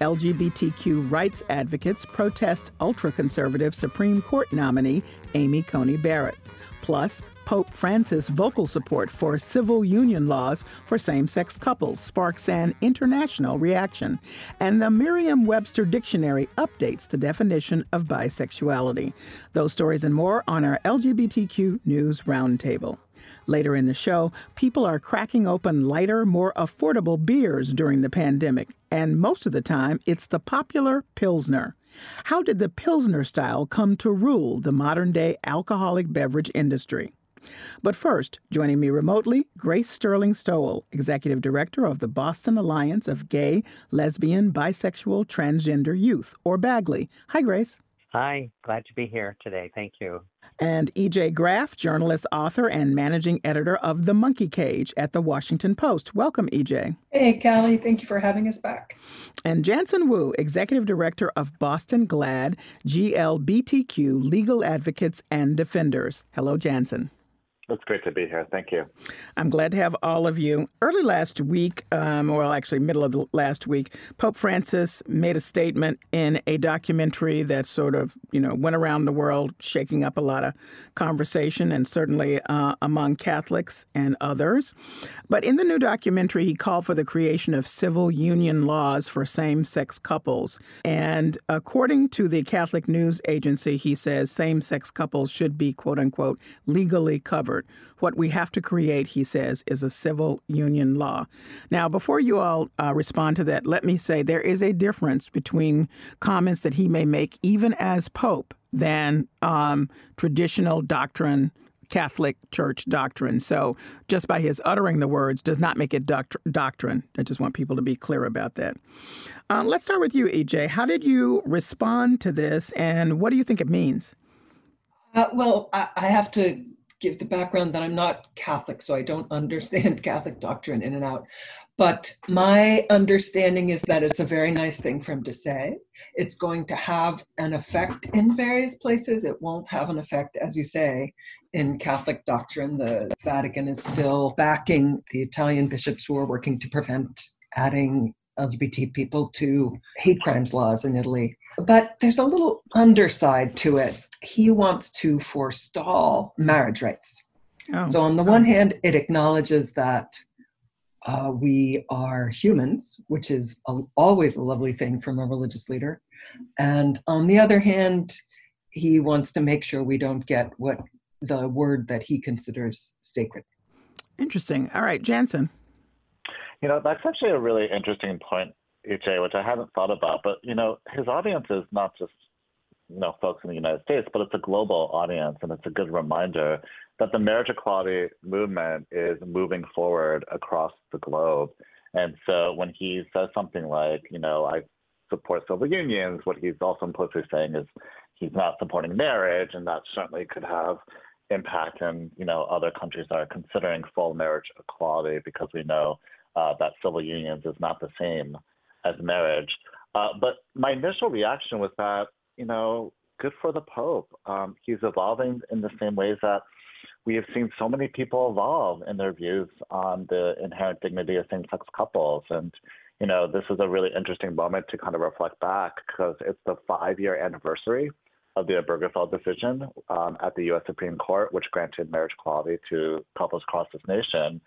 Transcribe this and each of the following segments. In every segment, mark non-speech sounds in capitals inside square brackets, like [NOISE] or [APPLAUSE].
LGBTQ rights advocates protest ultra conservative Supreme Court nominee Amy Coney Barrett. Plus, Pope Francis' vocal support for civil union laws for same sex couples sparks an international reaction. And the Merriam Webster Dictionary updates the definition of bisexuality. Those stories and more on our LGBTQ News Roundtable. Later in the show, people are cracking open lighter, more affordable beers during the pandemic, and most of the time it's the popular Pilsner. How did the Pilsner style come to rule the modern day alcoholic beverage industry? But first, joining me remotely, Grace Sterling Stowell, Executive Director of the Boston Alliance of Gay, Lesbian, Bisexual, Transgender Youth, or BAGLY. Hi, Grace. Hi, glad to be here today. Thank you and EJ Graff, journalist, author, and managing editor of The Monkey Cage at The Washington Post. Welcome, EJ. Hey, Callie. Thank you for having us back. And Janson Wu, executive director of Boston GLAD, GLBTQ Legal Advocates and Defenders. Hello, Janson. It's great to be here. Thank you. I'm glad to have all of you. Early last week, um, well, actually, middle of last week, Pope Francis made a statement in a documentary that sort of, you know, went around the world, shaking up a lot of conversation, and certainly uh, among Catholics and others. But in the new documentary, he called for the creation of civil union laws for same sex couples. And according to the Catholic News Agency, he says same sex couples should be, quote unquote, legally covered effort. What we have to create, he says, is a civil union law. Now, before you all uh, respond to that, let me say there is a difference between comments that he may make, even as Pope, than um, traditional doctrine. Catholic Church doctrine. So, just by his uttering the words does not make it doct- doctrine. I just want people to be clear about that. Uh, let's start with you, EJ. How did you respond to this, and what do you think it means? Uh, well, I, I, have to give the background that I'm not Catholic, so I don't understand [LAUGHS] Catholic doctrine in and out. But my understanding is that it's a very nice thing for him to say. It's going to have an effect in various places. It won't have an effect, as you say, in Catholic doctrine. The Vatican is still backing the Italian bishops who are working to prevent adding LGBT people to hate crimes laws in Italy. But there's a little underside to it he wants to forestall marriage rights. Oh. So, on the one hand, it acknowledges that uh, we are humans, which is a, always a lovely thing from a religious leader. And on the other hand, he wants to make sure we don't get what the word that he considers sacred. Interesting. All right, Janson. You know, that's actually a really interesting point, EJ, which I hadn't thought about. But, you know, his audience is not just you know folks in the United States, but it's a global audience, and it's a good reminder that the marriage equality movement is moving forward across the globe. And so when he says something like, you know, I support civil unions, what he's also implicitly saying is he's not supporting marriage, and that certainly could have impact in you know other countries that are considering full marriage equality because we know uh, that civil unions is not the same as marriage. Uh, but my initial reaction was that you know, good for the Pope. Um, he's evolving in the same ways that we have seen so many people evolve in their views on the inherent dignity of same-sex couples. And, you know, this is a really interesting moment to kind of reflect back because it's the five-year anniversary of the Obergefell decision um, at the U.S. Supreme Court, which granted marriage equality to couples across this nation.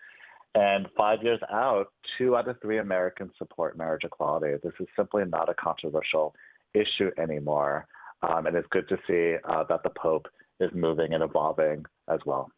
And five years out, two out of three Americans support marriage equality. This is simply not a controversial issue anymore. Um, and it's good to see uh, that the Pope is moving and evolving as well.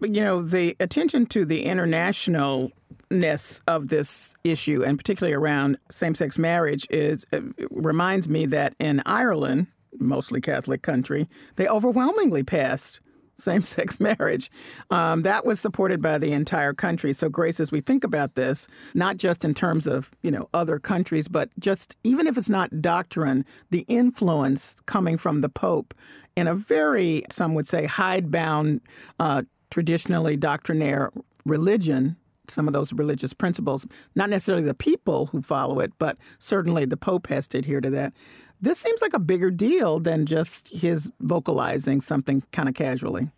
But you know, the attention to the internationalness of this issue, and particularly around same-sex marriage, is uh, reminds me that in Ireland, mostly Catholic country, they overwhelmingly passed same sex [LAUGHS] marriage. Um, that was supported by the entire country. So, Grace, as we think about this, not just in terms of you know other countries, but just even if it's not doctrine, the influence coming from the Pope in a very, some would say, hidebound, uh, traditionally doctrinaire religion. Some of those religious principles, not necessarily the people who follow it, but certainly the Pope has to adhere to that. This seems like a bigger deal than just his vocalizing something kind of casually.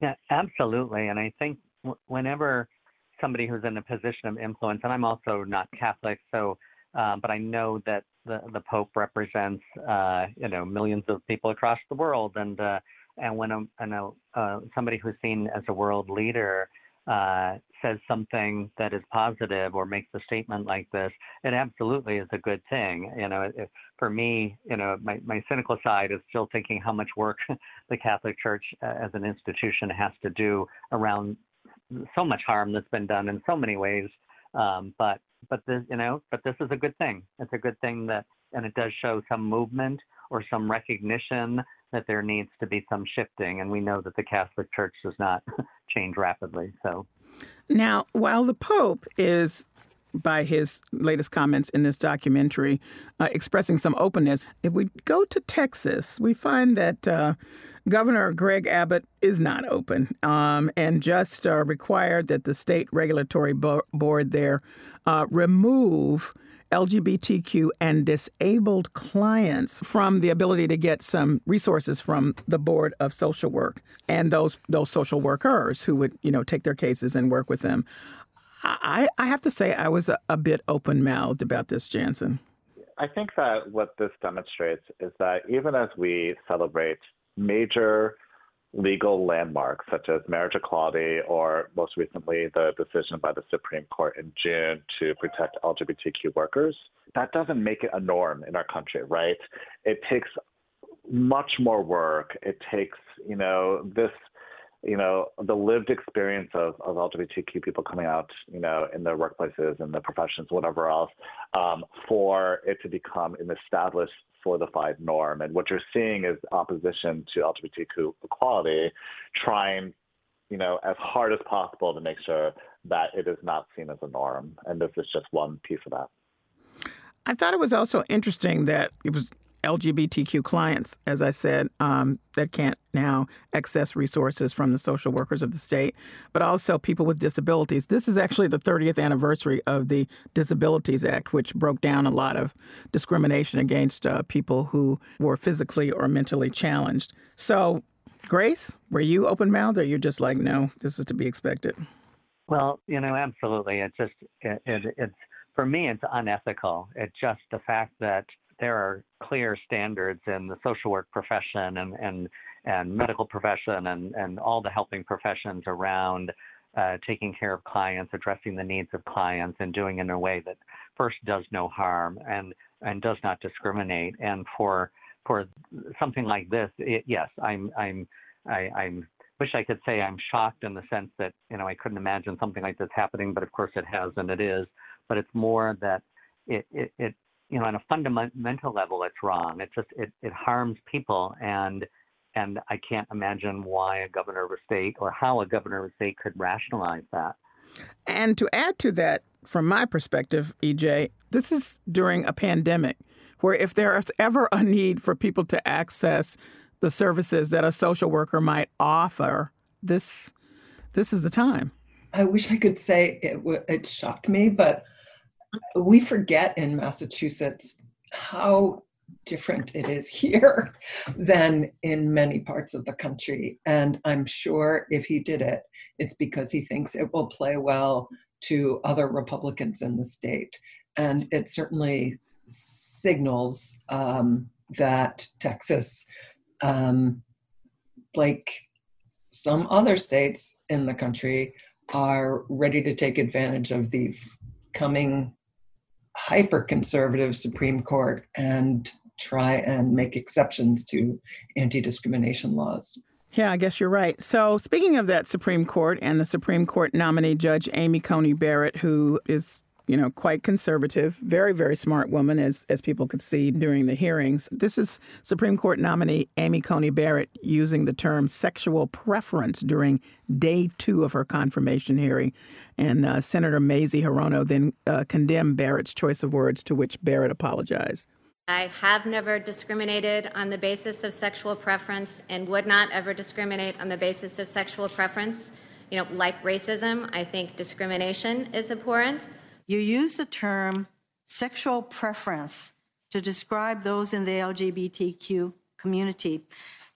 Yeah, absolutely. And I think whenever somebody who's in a position of influence, and I'm also not Catholic, so uh, but I know that the the Pope represents uh, you know millions of people across the world, and uh, and when a, a uh, somebody who's seen as a world leader uh, says something that is positive or makes a statement like this, it absolutely is a good thing. You know, for me, you know, my, my cynical side is still thinking how much work [LAUGHS] the Catholic Church uh, as an institution has to do around so much harm that's been done in so many ways. Um, but but this, you know, but this is a good thing. It's a good thing that, and it does show some movement or some recognition that there needs to be some shifting. And we know that the Catholic Church does not [LAUGHS] change rapidly. So now, while the Pope is by his latest comments in this documentary, uh, expressing some openness. If we go to Texas, we find that uh, Governor Greg Abbott is not open um, and just uh, required that the state regulatory bo- board there uh, remove LGBTQ and disabled clients from the ability to get some resources from the Board of Social Work and those those social workers who would you know take their cases and work with them. I, I have to say I was a, a bit open mouthed about this, Janson. I think that what this demonstrates is that even as we celebrate major legal landmarks such as marriage equality or most recently the decision by the Supreme Court in June to protect LGBTQ workers, that doesn't make it a norm in our country, right? It takes much more work. It takes, you know, this you know, the lived experience of, of LGBTQ people coming out, you know, in their workplaces and their professions, whatever else, um, for it to become an established solidified norm. And what you're seeing is opposition to LGBTQ equality, trying, you know, as hard as possible to make sure that it is not seen as a norm. And this is just one piece of that. I thought it was also interesting that it was LGBTQ clients, as I said, um, that can't now access resources from the social workers of the state, but also people with disabilities. This is actually the 30th anniversary of the Disabilities Act, which broke down a lot of discrimination against uh, people who were physically or mentally challenged. So, Grace, were you open mouthed or you're just like, no, this is to be expected? Well, you know, absolutely. It's just, it, it, it's, for me, it's unethical. It's just the fact that there are clear standards in the social work profession and and, and medical profession and, and all the helping professions around uh, taking care of clients, addressing the needs of clients, and doing it in a way that first does no harm and and does not discriminate. And for for something like this, it, yes, I'm I'm I, I'm wish I could say I'm shocked in the sense that you know I couldn't imagine something like this happening, but of course it has and it is. But it's more that it it, it you know, on a fundamental level, it's wrong. It just it, it harms people, and and I can't imagine why a governor of a state or how a governor of a state could rationalize that. And to add to that, from my perspective, EJ, this is during a pandemic where if there is ever a need for people to access the services that a social worker might offer, this this is the time. I wish I could say it, it shocked me, but we forget in Massachusetts how different it is [LAUGHS] here than in many parts of the country. And I'm sure if he did it, it's because he thinks it will play well to other Republicans in the state. And it certainly signals um, that Texas, um, like some other states in the country, are ready to take advantage of the coming hyper conservative Supreme Court and try and make exceptions to anti discrimination laws. Yeah, I guess you're right. So, speaking of that Supreme Court and the Supreme Court nominee, Judge Amy Coney Barrett, who is you know, quite conservative, very, very smart woman, as as people could see during the hearings. This is Supreme Court nominee Amy Coney Barrett using the term sexual preference during day two of her confirmation hearing, and uh, Senator Mazie Hirono then uh, condemned Barrett's choice of words, to which Barrett apologized. I have never discriminated on the basis of sexual preference and would not ever discriminate on the basis of sexual preference. You know, like racism, I think discrimination is abhorrent. You use the term sexual preference to describe those in the LGBTQ community.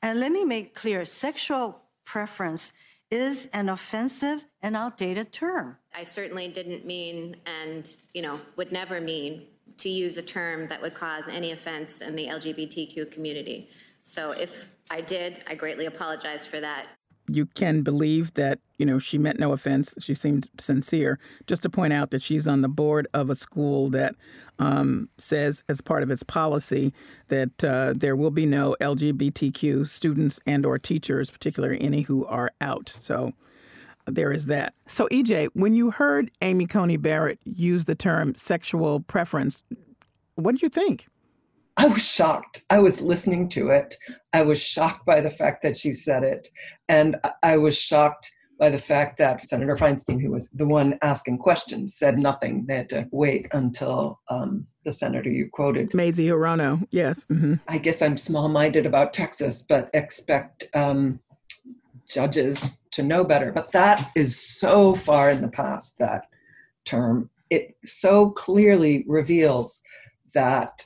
And let me make clear sexual preference is an offensive and outdated term. I certainly didn't mean and, you know, would never mean to use a term that would cause any offense in the LGBTQ community. So if I did, I greatly apologize for that you can believe that you know she meant no offense. She seemed sincere. Just to point out that she's on the board of a school that um, says, as part of its policy, that uh, there will be no LGBTQ students and/or teachers, particularly any who are out. So there is that. So EJ, when you heard Amy Coney Barrett use the term sexual preference, what did you think? I was shocked. I was listening to it. I was shocked by the fact that she said it. And I was shocked by the fact that Senator Feinstein, who was the one asking questions, said nothing. They had to wait until um, the senator you quoted. Mazie Hirono, yes. Mm-hmm. I guess I'm small minded about Texas, but expect um, judges to know better. But that is so far in the past, that term. It so clearly reveals that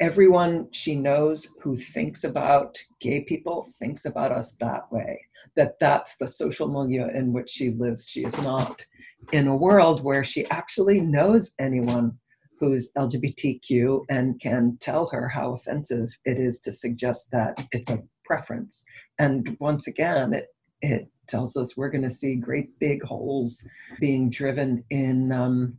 everyone she knows who thinks about gay people thinks about us that way that that's the social milieu in which she lives. She is not in a world where she actually knows anyone who's lgbtq and can tell her how offensive it is to suggest that it's a preference. And once again it it tells us we're going to see great big holes being driven in um,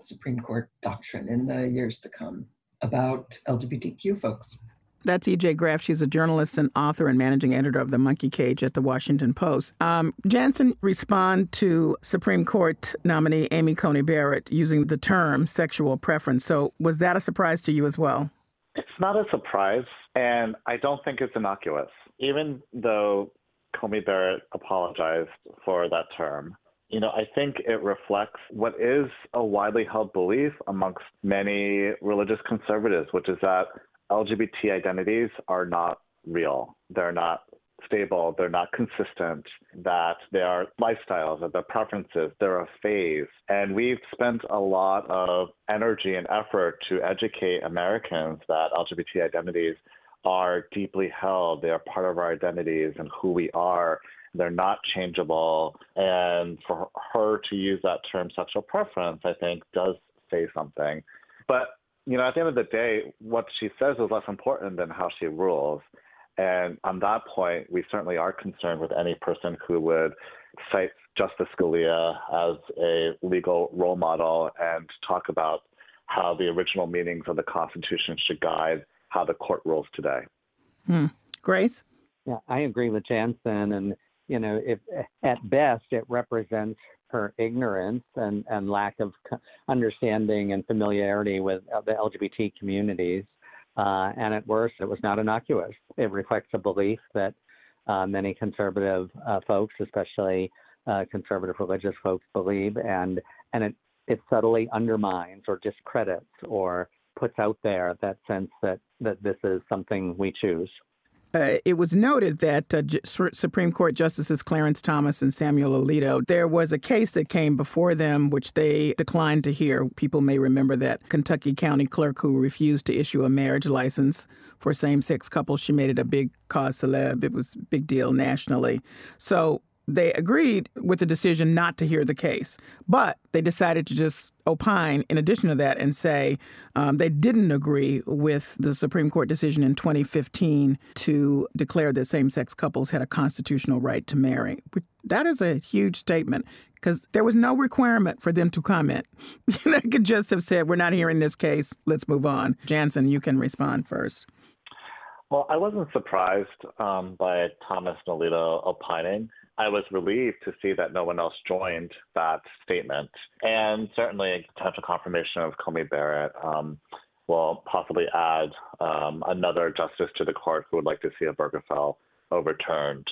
supreme court doctrine in the years to come about LGBTQ folks. That's EJ Graff. She's a journalist and author and managing editor of The Monkey Cage at The Washington Post. Um, Janson, respond to Supreme Court nominee Amy Coney Barrett using the term sexual preference. So, was that a surprise to you as well? It's not a surprise, and I don't think it's innocuous. Even though Coney Barrett apologized for that term, you know, I think it reflects what is a widely held belief amongst many religious conservatives, which is that LGBT identities are not real. They're not stable, they're not consistent, that they are lifestyles, that they're preferences, they're a phase. And we've spent a lot of energy and effort to educate Americans that LGBT identities are deeply held, they are part of our identities and who we are they're not changeable. And for her to use that term sexual preference, I think does say something. But, you know, at the end of the day, what she says is less important than how she rules. And on that point, we certainly are concerned with any person who would cite Justice Scalia as a legal role model and talk about how the original meanings of the Constitution should guide how the court rules today. Hmm. Grace? Yeah, I agree with Janson. And you know, if at best it represents her ignorance and, and lack of understanding and familiarity with uh, the LGBT communities. Uh, and at worst, it was not innocuous. It reflects a belief that uh, many conservative uh, folks, especially uh, conservative religious folks, believe, and and it it subtly undermines or discredits or puts out there that sense that that this is something we choose uh, it was noted that uh, J- Supreme Court Justices Clarence Thomas and Samuel Alito, there was a case that came before them which they declined to hear. People may remember that Kentucky County Clerk who refused to issue a marriage license for same-sex couples. She made it a big cause celeb. It was a big deal nationally. So they agreed with the decision not to hear the case, but they decided to just opine in addition to that and say um, they didn't agree with the Supreme Court decision in 2015 to declare that same sex couples had a constitutional right to marry. That is a huge statement because there was no requirement for them to comment. [LAUGHS] they could just have said, We're not hearing this case, let's move on. Janson, you can respond first. Well, I wasn't surprised um, by Thomas and Alito opining. I was relieved to see that no one else joined that statement. And certainly, a potential confirmation of Coney Barrett um, will possibly add um, another justice to the court who would like to see Obergefell overturned.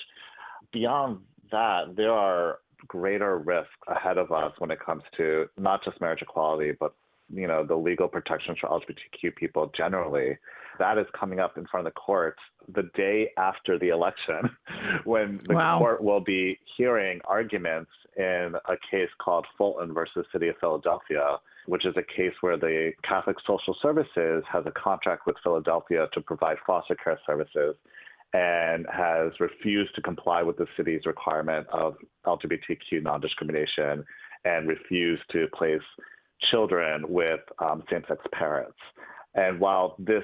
Beyond that, there are greater risks ahead of us when it comes to not just marriage equality, but you know the legal protections for LGBTQ people generally. That is coming up in front of the court the day after the election, [LAUGHS] when the wow. court will be hearing arguments in a case called Fulton versus City of Philadelphia, which is a case where the Catholic Social Services has a contract with Philadelphia to provide foster care services and has refused to comply with the city's requirement of LGBTQ non discrimination and refused to place children with um, same sex parents. And while this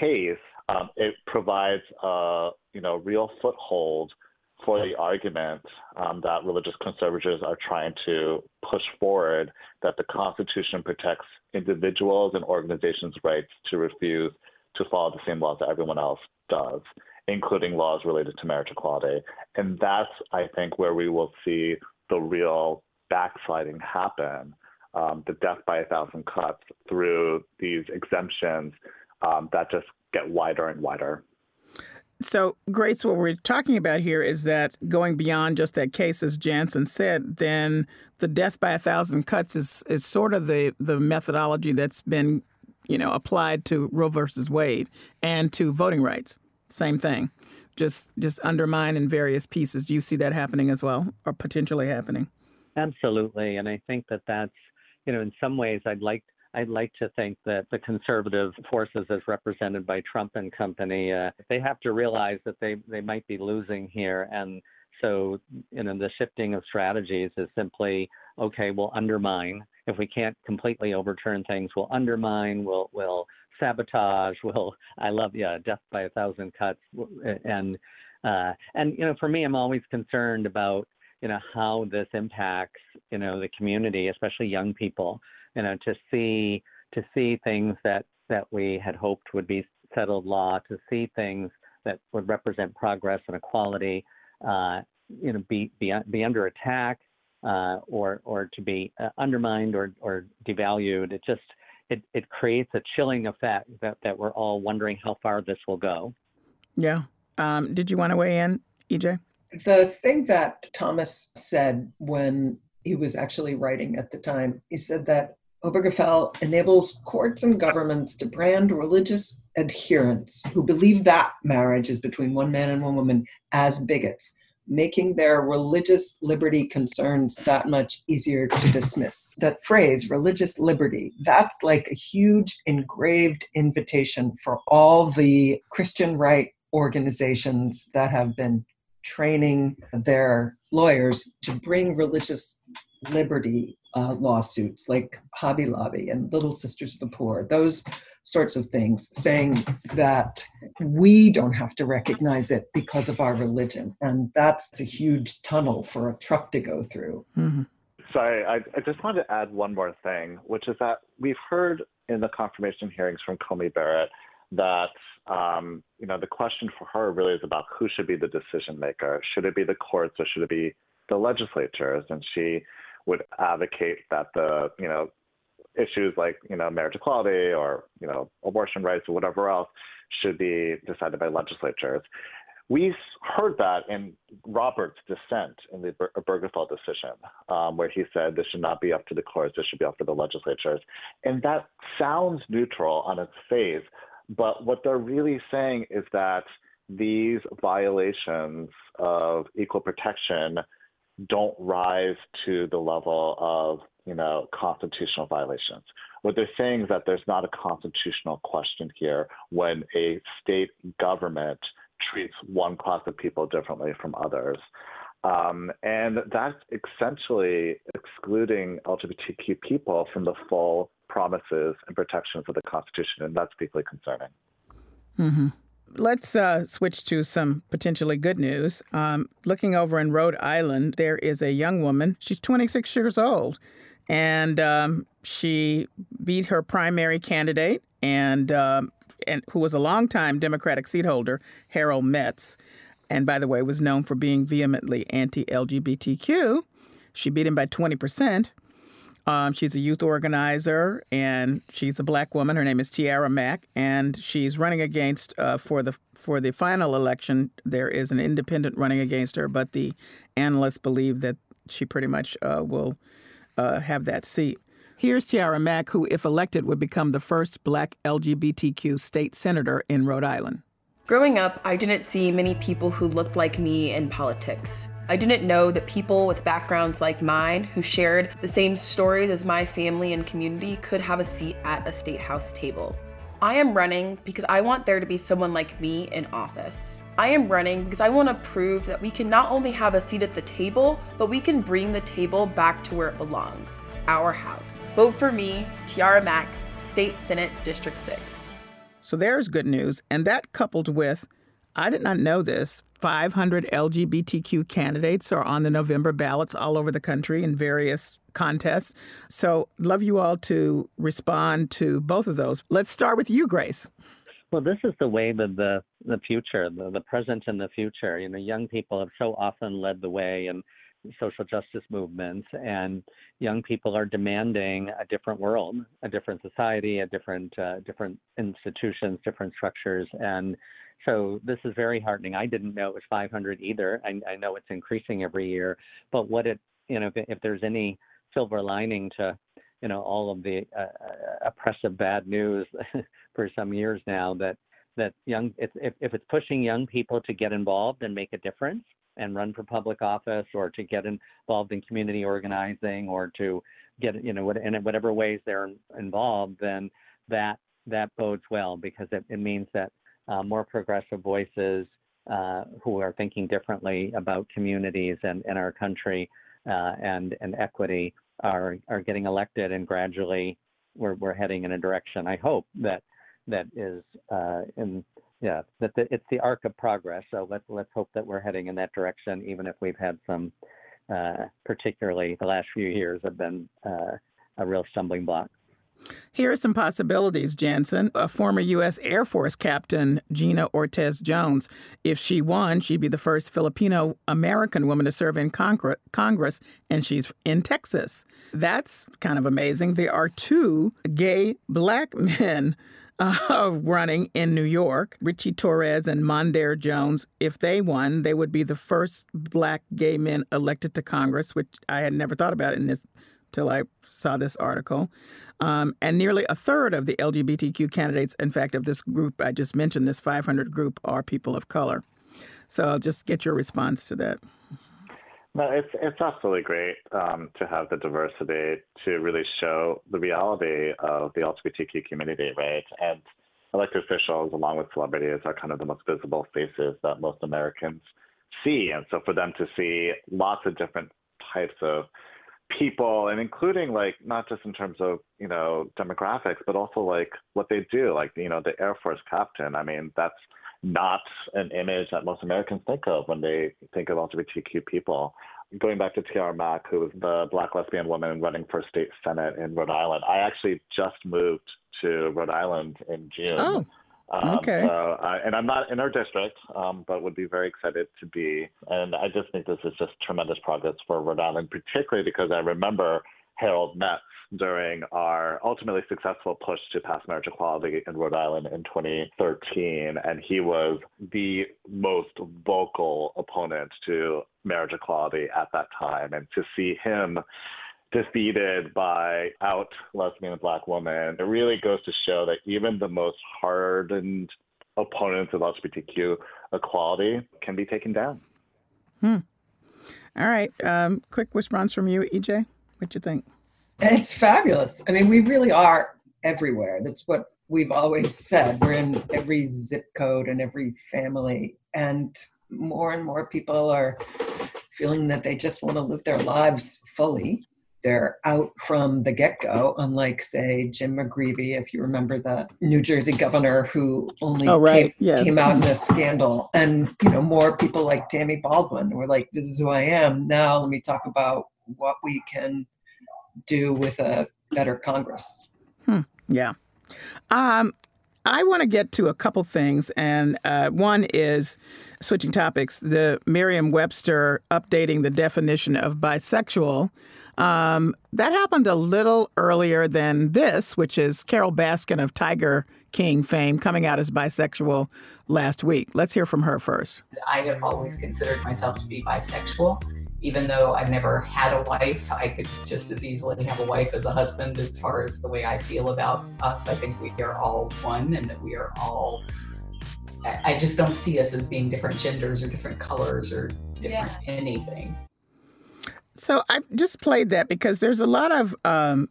case, um, it provides a you know, real foothold for the argument um, that religious conservatives are trying to push forward that the Constitution protects individuals and organizations' rights to refuse to follow the same laws that everyone else does including laws related to marriage equality. And that's, I think, where we will see the real backsliding happen um, the death by a thousand cuts through these exemptions um, that just get wider and wider. So, Grace, what we're talking about here is that going beyond just that case, as Janson said, then the death by a thousand cuts is, is sort of the, the methodology that's been, you know, applied to Roe versus Wade and to voting rights same thing. Just just undermine in various pieces. Do you see that happening as well, or potentially happening? Absolutely, and I think that that's you know in some ways I'd like I'd like to think that the conservative forces, as represented by Trump and company, uh, they have to realize that they they might be losing here, and so you know the shifting of strategies is simply okay. We'll undermine if we can't completely overturn things. We'll undermine. We'll we'll sabotage [LAUGHS] We'll I love yeah death by a thousand cuts and uh and you know for me i'm always concerned about you know how this impacts you know the community especially young people you know to see to see things that that we had hoped would be settled law to see things that would represent progress and equality uh you know be be, be under attack uh, or or to be uh, undermined or or devalued. It just it, it creates a chilling effect that, that we're all wondering how far this will go. Yeah. Um, did you want to weigh in, EJ? The thing that Thomas said when he was actually writing at the time, he said that Obergefell enables courts and governments to brand religious adherents who believe that marriage is between one man and one woman as bigots making their religious liberty concerns that much easier to dismiss. That phrase, religious liberty, that's like a huge engraved invitation for all the Christian right organizations that have been training their lawyers to bring religious liberty uh, lawsuits like Hobby Lobby and Little Sisters of the Poor. Those sorts of things, saying that we don't have to recognize it because of our religion. And that's a huge tunnel for a truck to go through. Mm-hmm. Sorry, I, I, just wanted to add one more thing, which is that we've heard in the confirmation hearings from Coney Barrett that um, you know the question for her really is about who should be the decision maker. Should it be the courts or should it be the legislatures? And she would advocate that the you know issues like you know marriage equality or you know abortion rights or whatever else should be decided by legislatures. We heard that in Roberts' dissent in the Obergefell decision, um, where he said this should not be up to the courts, this should be up to the legislatures. And that sounds neutral on its face, but what they're really saying is that these violations of equal protection don't rise to the level of you know constitutional violations. What they're saying is that there's not a constitutional question here when a state government treats one class of people differently from others. Um, and that's essentially excluding LGBTQ people from the full promises and protections of the Constitution, and that's deeply concerning. Mm-hmm. Let's uh, switch to some potentially good news. Um, looking over in Rhode Island, there is a young woman. She's 26 years old, and um, she beat her primary candidate and um, and who was a longtime Democratic seat holder, Harold Metz, and by the way was known for being vehemently anti-LGBTQ. She beat him by 20 percent. Um, she's a youth organizer and she's a black woman. Her name is Tiara Mack, and she's running against uh, for the for the final election. There is an independent running against her, but the analysts believe that she pretty much uh, will uh, have that seat. Here's Tiara Mack, who, if elected, would become the first black LGBTQ state senator in Rhode Island. Growing up, I didn't see many people who looked like me in politics. I didn't know that people with backgrounds like mine, who shared the same stories as my family and community, could have a seat at a state house table. I am running because I want there to be someone like me in office. I am running because I want to prove that we can not only have a seat at the table, but we can bring the table back to where it belongs our house. Vote for me, Tiara Mack, State Senate District 6. So there's good news. And that coupled with, I did not know this, 500 LGBTQ candidates are on the November ballots all over the country in various contests. So, love you all to respond to both of those. Let's start with you, Grace. Well, this is the way that the the future, the, the present and the future. You know, young people have so often led the way in social justice movements, and young people are demanding a different world, a different society, a different uh, different institutions, different structures, and so this is very heartening. I didn't know it was 500 either. I, I know it's increasing every year, but what it, you know, if, if there's any silver lining to, you know, all of the uh, uh oppressive bad news [LAUGHS] for some years now that that young if, if it's pushing young people to get involved and make a difference and run for public office or to get involved in community organizing or to get you know in whatever ways they're involved then that that bodes well because it, it means that uh, more progressive voices uh, who are thinking differently about communities and, and our country uh, and, and equity are, are getting elected and gradually we're, we're heading in a direction I hope that that is uh, in yeah that the, it's the arc of progress so let's let's hope that we're heading in that direction even if we've had some uh, particularly the last few years have been uh, a real stumbling block. Here are some possibilities, Janson. A former U.S. Air Force captain, Gina Ortiz Jones, if she won, she'd be the first Filipino American woman to serve in Congress, and she's in Texas. That's kind of amazing. There are two gay black [LAUGHS] men uh, running in New York, Richie Torres and Mondaire Jones. If they won, they would be the first black gay men elected to Congress, which I had never thought about in this till I saw this article. Um, and nearly a third of the LGBTQ candidates, in fact, of this group I just mentioned, this 500 group, are people of color. So I'll just get your response to that. No, it's it's absolutely great um, to have the diversity to really show the reality of the LGBTQ community, right? And elected officials, along with celebrities, are kind of the most visible faces that most Americans see. And so for them to see lots of different types of people and including like not just in terms of you know demographics but also like what they do like you know the air force captain. I mean that's not an image that most americans think of when they think of lgbtq people. Going back to Tiara Mack who was the black lesbian woman running for state senate in rhode island i actually just moved to rhode island in june. Oh. Um, okay. So, uh, and I'm not in our district, um, but would be very excited to be. And I just think this is just tremendous progress for Rhode Island, particularly because I remember Harold Metz during our ultimately successful push to pass marriage equality in Rhode Island in 2013. And he was the most vocal opponent to marriage equality at that time. And to see him defeated by out lesbian and black woman, It really goes to show that even the most hardened opponents of LGBTQ equality can be taken down. Hmm. All right. Um, quick response from you, EJ. What do you think? It's fabulous. I mean, we really are everywhere. That's what we've always said. We're in every zip code and every family, and more and more people are feeling that they just want to live their lives fully they're out from the get go, unlike, say, Jim McGreevey, if you remember the New Jersey governor who only oh, right. came, yes. came out in a scandal. And, you know, more people like Tammy Baldwin were like, this is who I am. Now let me talk about what we can do with a better Congress. Hmm. Yeah. Um, I want to get to a couple things, and uh, one is switching topics. The Merriam-Webster updating the definition of bisexual. Um, that happened a little earlier than this, which is Carole Baskin of Tiger King fame coming out as bisexual last week. Let's hear from her first. I have always considered myself to be bisexual. Even though I've never had a wife, I could just as easily have a wife as a husband as far as the way I feel about us. I think we are all one and that we are all I just don't see us as being different genders or different colors or different yeah. anything. So I just played that because there's a lot of um,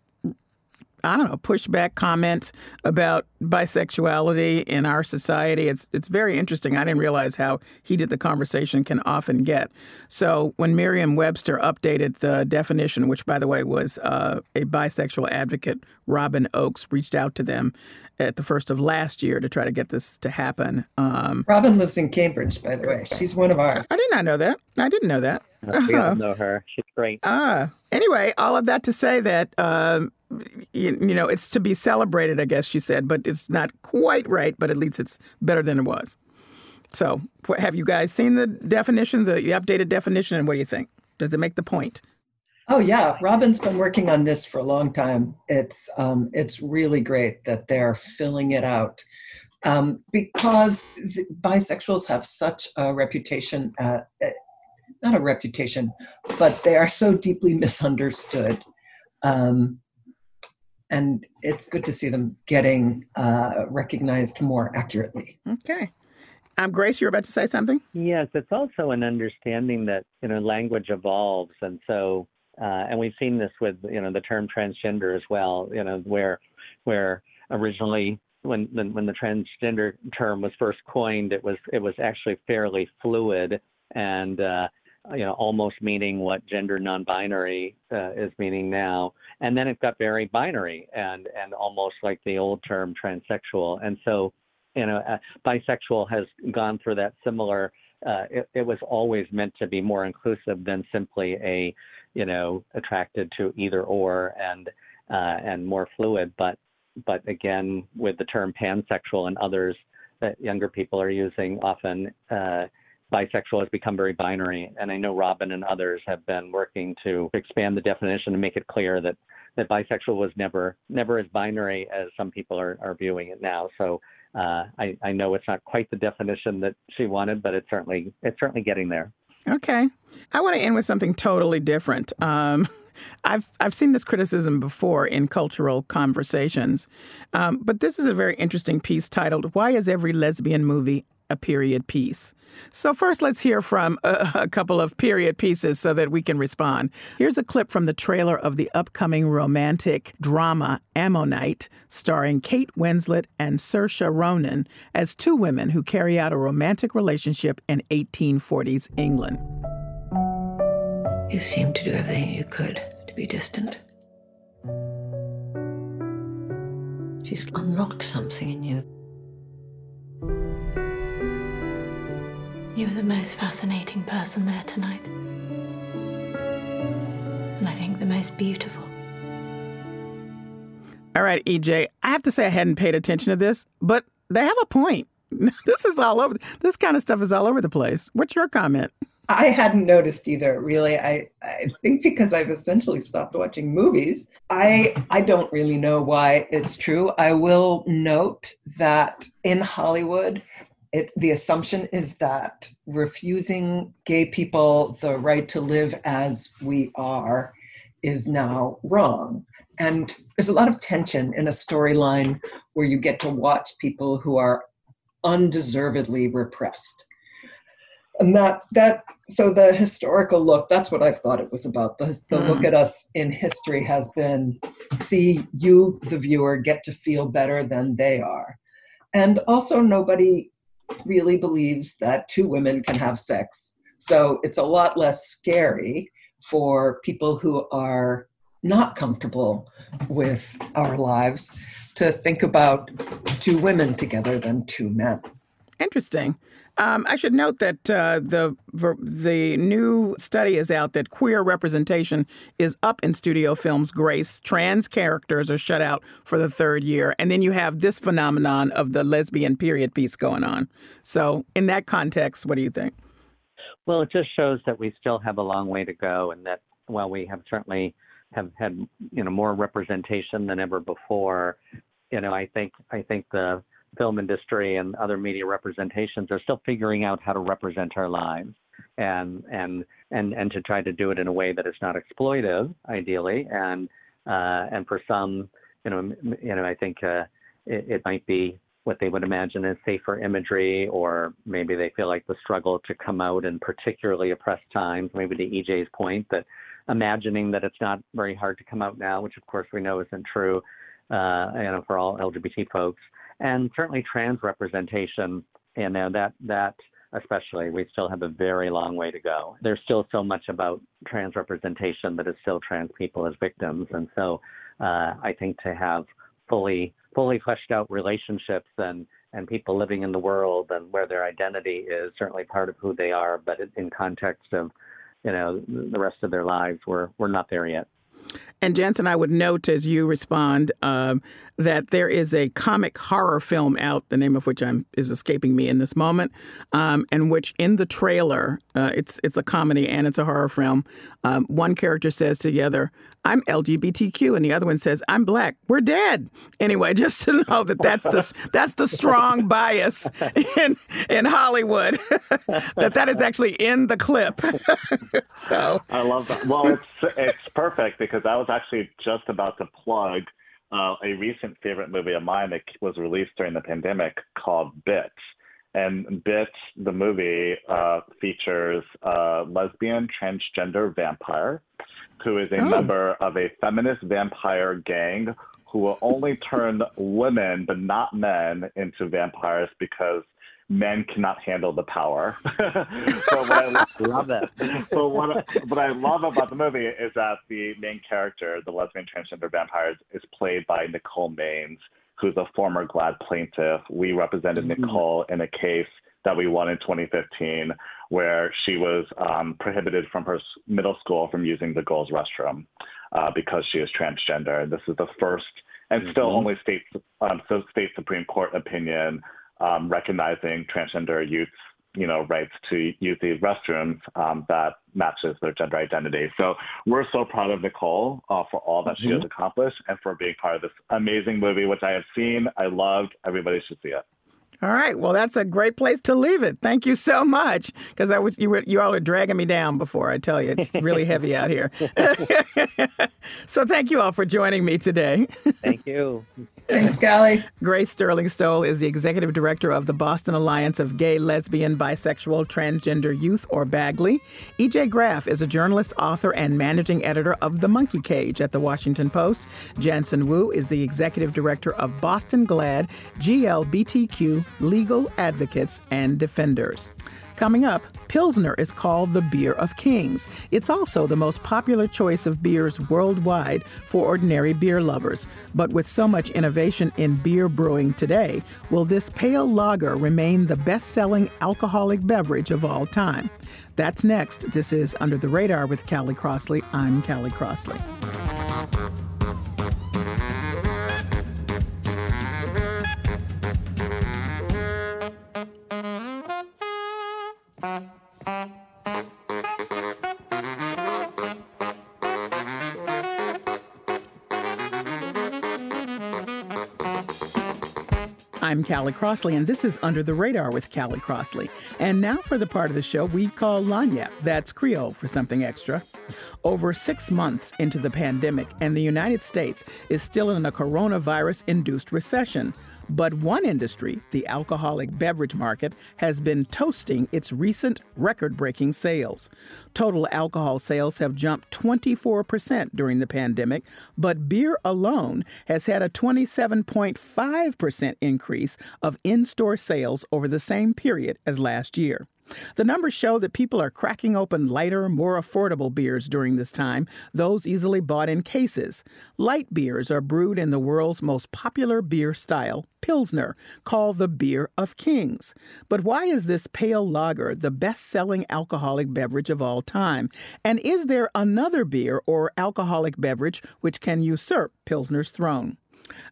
I don't know, pushback comments about bisexuality in our society. It's it's very interesting. I didn't realize how heated the conversation can often get. So when Merriam-Webster updated the definition, which by the way was uh, a bisexual advocate, Robyn Ochs reached out to them at the first of last year to try to get this to happen. Um, Robyn lives in Cambridge, by the way. She's one of ours. I did not know that. I didn't know that. We all know her. She's great. Ah, uh, anyway, all of that to say that um, you, you, know it's to be celebrated, I guess she said, but it's not quite right. But at least it's better than it was. So, have you guys seen the definition, the, the updated definition, and what do you think? Does it make the point? Oh yeah, Robyn's been working on this for a long time. It's um, it's really great that they're filling it out um, because bisexuals have such a reputation. Uh, not a reputation, but they are so deeply misunderstood. Um, and it's good to see them getting uh, recognized more accurately. Okay. Um, Grace, you're about to say something? Yes, it's also an understanding that you know language evolves, and so uh, and we've seen this with you know the term transgender as well. You know where where originally when when the transgender term was first coined, it was it was actually fairly fluid and uh, you know almost meaning what gender non-binary uh, is meaning now. And then it got very binary and and almost like the old term transsexual. And so you know uh, bisexual has gone through that similar. Uh, it, it was always meant to be more inclusive than simply a you know, attracted to either or and uh, and more fluid. But but again, with the term pansexual and others that younger people are using, often uh, bisexual has become very binary. And I know Robyn and others have been working to expand the definition and make it clear that that bisexual was never never as binary as some people are, are viewing it now. So uh, I, I know it's not quite the definition that she wanted, but it's certainly it's certainly getting there. Okay. I want to end with something totally different. Um, [LAUGHS] I've I've seen this criticism before in cultural conversations, um, but this is a very interesting piece titled "Why Is Every Lesbian Movie a period piece. So, first, let's hear from a, a, couple of period pieces so that we can respond. Here's a clip from the trailer of the upcoming romantic drama Ammonite, starring Kate Winslet and Saoirse Ronan as two women who carry out a romantic relationship in 1840s England. You seem to do everything you could to be distant. She's unlocked something in you You were the most fascinating person there tonight. And I think the most beautiful. All right, EJ, I have to say I hadn't paid attention to this, but they have a point. [LAUGHS] this is all over. This kind of stuff is all over the place. What's your comment? I hadn't noticed either, really. I, I think because I've essentially stopped watching movies, I I don't really know why it's true. I will note that in Hollywood, it, the assumption is that refusing gay people the right to live as we are is now wrong. And there's a lot of tension in a storyline where you get to watch people who are undeservedly repressed. And that that so the historical look, that's what I've thought it was about. The, the mm. look at us in history has been see you, the viewer, get to feel better than they are. And also nobody really believes that two women can have sex. So it's a lot less scary for people who are not comfortable with our lives to think about two women together than two men. Interesting. Um, I should note that uh, the the new study is out that queer representation is up in studio films. Grace trans characters are shut out for the third year, and then you have this phenomenon of the lesbian period piece going on. So, in that context, what do you think? Well, it just shows that we still have a long way to go, and that while we have certainly have had you know more representation than ever before, you know I think I think the film industry and other media representations are still figuring out how to represent our lives and and and and to try to do it in a way that is not exploitive, ideally, and uh, and for some, you know, you know, I think uh, it, it might be what they would imagine as safer imagery, or maybe they feel like the struggle to come out in particularly oppressed times, maybe to EJ's point that imagining that it's not very hard to come out now, which of course we know isn't true, uh, you know, for all LGBT folks, and certainly trans representation, you know, that that especially we still have a very long way to go. There's still so much about trans representation that is still trans people as victims, and so uh, I think to have fully fully fleshed out relationships and and people living in the world and where their identity is certainly part of who they are, but in context of you know the rest of their lives, we're we're not there yet. And Janson, I would note as you respond um, that there is a comic horror film out, the name of which I'm, is escaping me in this moment, um, in which in the trailer, uh, it's it's a comedy and it's a horror film. Um, one character says to the other, "I'm LGBTQ," and the other one says, "I'm black. We're dead." Anyway, [LAUGHS] just to know that that's the that's the strong [LAUGHS] bias in in Hollywood [LAUGHS] that that is actually in the clip. so I love that. Well, it's it's perfect because I was actually just about to plug uh, a recent favorite movie of mine that was released during the pandemic called Bits. And Bits, the movie, uh, features a lesbian transgender vampire who is a oh. member of a feminist vampire gang who will only turn women, but not men, into vampires because men cannot handle the power. [LAUGHS] [LAUGHS] so what I love that. So what what I love about the movie is that the main character, the lesbian transgender vampire, is played by Nicole Maines, who's a former GLAD plaintiff. We represented mm-hmm. Nicole in a case that we won in 2015, where she was um, prohibited from her middle school from using the girls' restroom uh, because she is transgender. And this is the first and mm-hmm. still only state um, so state Supreme Court opinion um, recognizing transgender youth's you know rights to use these restrooms um, that matches their gender identity. So we're so proud of Nicole uh, for all that mm-hmm. she has accomplished and for being part of this amazing movie, which I have seen, I loved. Everybody should see it. All right. Well, that's a great place to leave it. Thank you so much. Because I was you were you all are dragging me down before I tell you it's really heavy out here. [LAUGHS] so thank you all for joining me today. Thank you. Thanks, Callie. Grace Sterling Stoll is the executive director of the Boston Alliance of Gay, Lesbian, Bisexual, Transgender Youth, or BAGLY. EJ Graff is a journalist, author, and managing editor of The Monkey Cage at The Washington Post. Janson Wu is the executive director of Boston GLAD, GLBTQ, Legal Advocates and Defenders. Coming up, Pilsner is called the beer of kings. It's also the most popular choice of beers worldwide for ordinary beer lovers. But with so much innovation in beer brewing today, will this pale lager remain the best selling alcoholic beverage of all time? That's next. This is Under the Radar with Callie Crossley. I'm Callie Crossley. I'm Callie Crossley, and this is Under the Radar with Callie Crossley. And now for the part of the show we call Lagniappe. That's Creole for something extra. Over six months into the pandemic, and the United States is still in a coronavirus induced recession. But one industry, the alcoholic beverage market, has been toasting its recent record breaking sales. Total alcohol sales have jumped 24% during the pandemic, but beer alone has had a 27.5% increase of in store sales over the same period as last year. The numbers show that people are cracking open lighter, more affordable beers during this time, those easily bought in cases. Light beers are brewed in the world's most popular beer style, Pilsner, called the beer of kings. But why is this pale lager the best selling alcoholic beverage of all time? And is there another beer or alcoholic beverage which can usurp Pilsner's throne?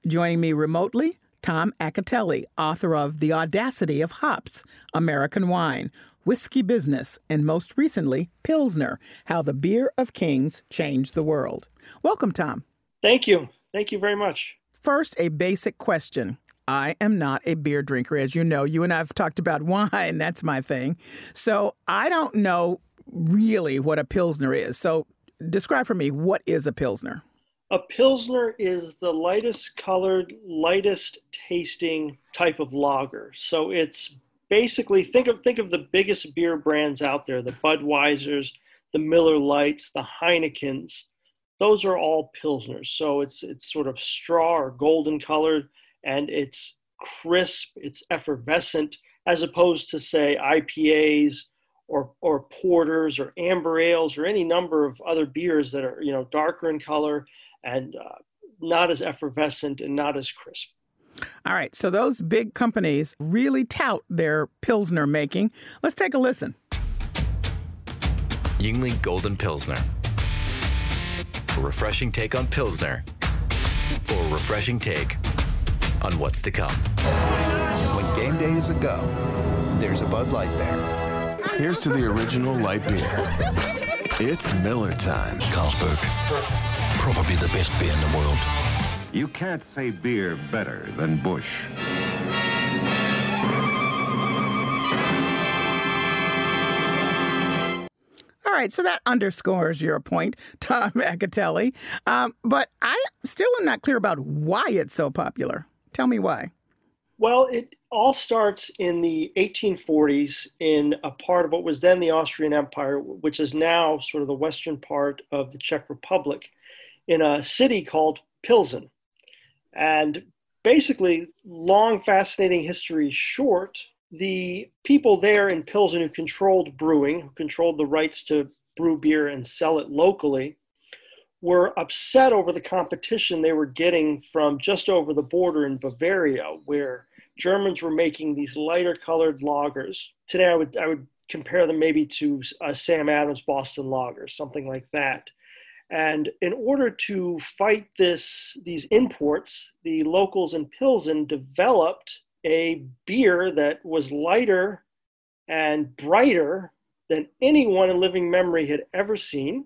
Joining me remotely, Tom Acitelli, author of The Audacity of Hops, American Wine, Whiskey Business, and most recently, Pilsner How the Beer of Kings Changed the World. Welcome, Tom. Thank you. Thank you very much. First, a basic question. I am not a beer drinker. As you know, you and I have talked about [LAUGHS] wine. That's my thing. So I don't know really what a Pilsner is. So describe for me what is a Pilsner? A Pilsner is the lightest colored, lightest tasting type of lager. So it's basically think of think of the biggest beer brands out there, the Budweisers, the Miller Lites, the Heinekens. Those are all Pilsners. So it's it's sort of straw or golden colored and it's crisp, it's effervescent, as opposed to say IPAs or or porters or amber ales or any number of other beers that are you know darker in color and uh, not as effervescent and not as crisp. All right, so those big companies really tout their Pilsner making. Let's take a listen. Yuengling Golden Pilsner. A refreshing take on Pilsner. For a refreshing take on what's to come. When game day is a go, there's a Bud Light there. Here's to the original light beer. It's Miller time. Carlsberg probably the best beer in the world. You can't say beer better than Bush. All right, so that underscores your point, [LAUGHS] Tom Acitelli. Um, but I still am not clear about why it's so popular. Tell me why. Well, it all starts in the 1840s in a part of what was then the Austrian Empire, which is now sort of the western part of the Czech Republic in a city called Pilsen. And basically, long, fascinating history short, the people there in Pilsen who controlled brewing, who controlled the rights to brew beer and sell it locally, were upset over the competition they were getting from just over the border in Bavaria, where Germans were making these lighter colored lagers. Today, I would, I would compare them maybe to a Sam Adams Boston lager, something like that. And in order to fight this, these imports, the locals in Pilsen developed a beer that was lighter and brighter than anyone in living memory had ever seen.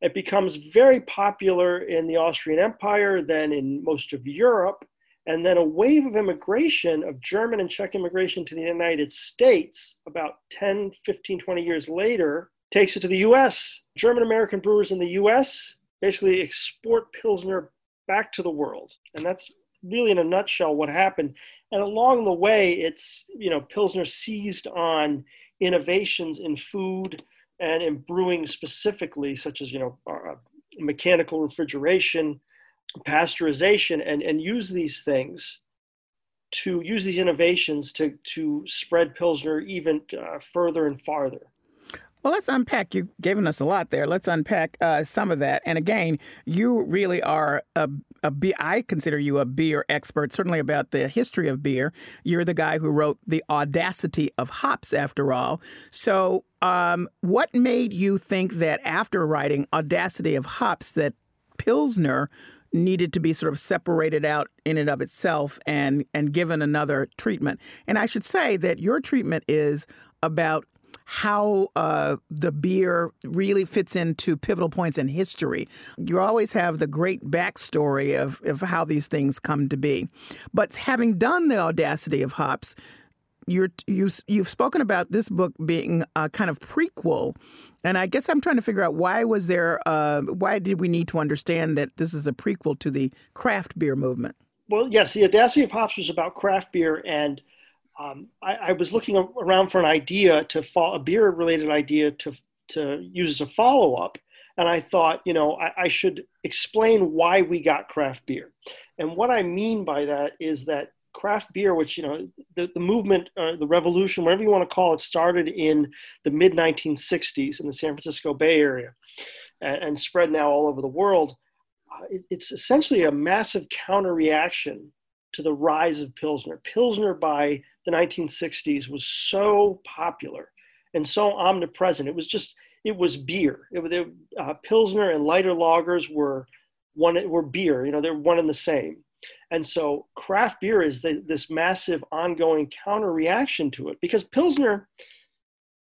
It becomes very popular in the Austrian Empire, then in most of Europe, and then a wave of immigration, of German and Czech immigration to the United States about 10, 15, 20 years later, takes it to the US. German American brewers in the US basically export Pilsner back to the world. And that's really in a nutshell what happened. And along the way, it's, you know, Pilsner seized on innovations in food and in brewing specifically, such as, you know, uh, mechanical refrigeration, pasteurization, and, and use these things to use these innovations to, to spread Pilsner even uh, further and farther. Well, let's unpack. You've given us a lot there. Let's unpack uh, some of that. And again, you really are a, a I consider you a beer expert, certainly about the history of beer. You're the guy who wrote The Audacity of Hops, after all. So, um, what made you think that after writing Audacity of Hops, that Pilsner needed to be sort of separated out in and of itself and and given another treatment? And I should say that your treatment is about how uh, the beer really fits into pivotal points in history. You always have the great backstory of, of how these things come to be. But having done the audacity of hops, you're, you, you've spoken about this book being a kind of prequel and I guess I'm trying to figure out why was there, uh, why did we need to understand that this is a prequel to the craft beer movement? Well, yes, the Audacity of Hops was about craft beer, and um, I, I, was looking around for an idea to follow a beer related idea to to use as a follow up, and I thought, you know, I, I, should explain why we got craft beer, and what I mean by that is that craft beer, which you know the, the movement, uh, the revolution, whatever you want to call it, started in the mid 1960s in the San Francisco Bay Area, and, and spread now all over the world. Uh, it, it's essentially a massive counter reaction to the rise of Pilsner. Pilsner by the 1960s was so popular and so omnipresent. It was just it was beer. It, it uh, Pilsner and lighter lagers were one were beer. You know, they're one and the same. And so craft beer is the, this massive ongoing counter reaction to it because Pilsner,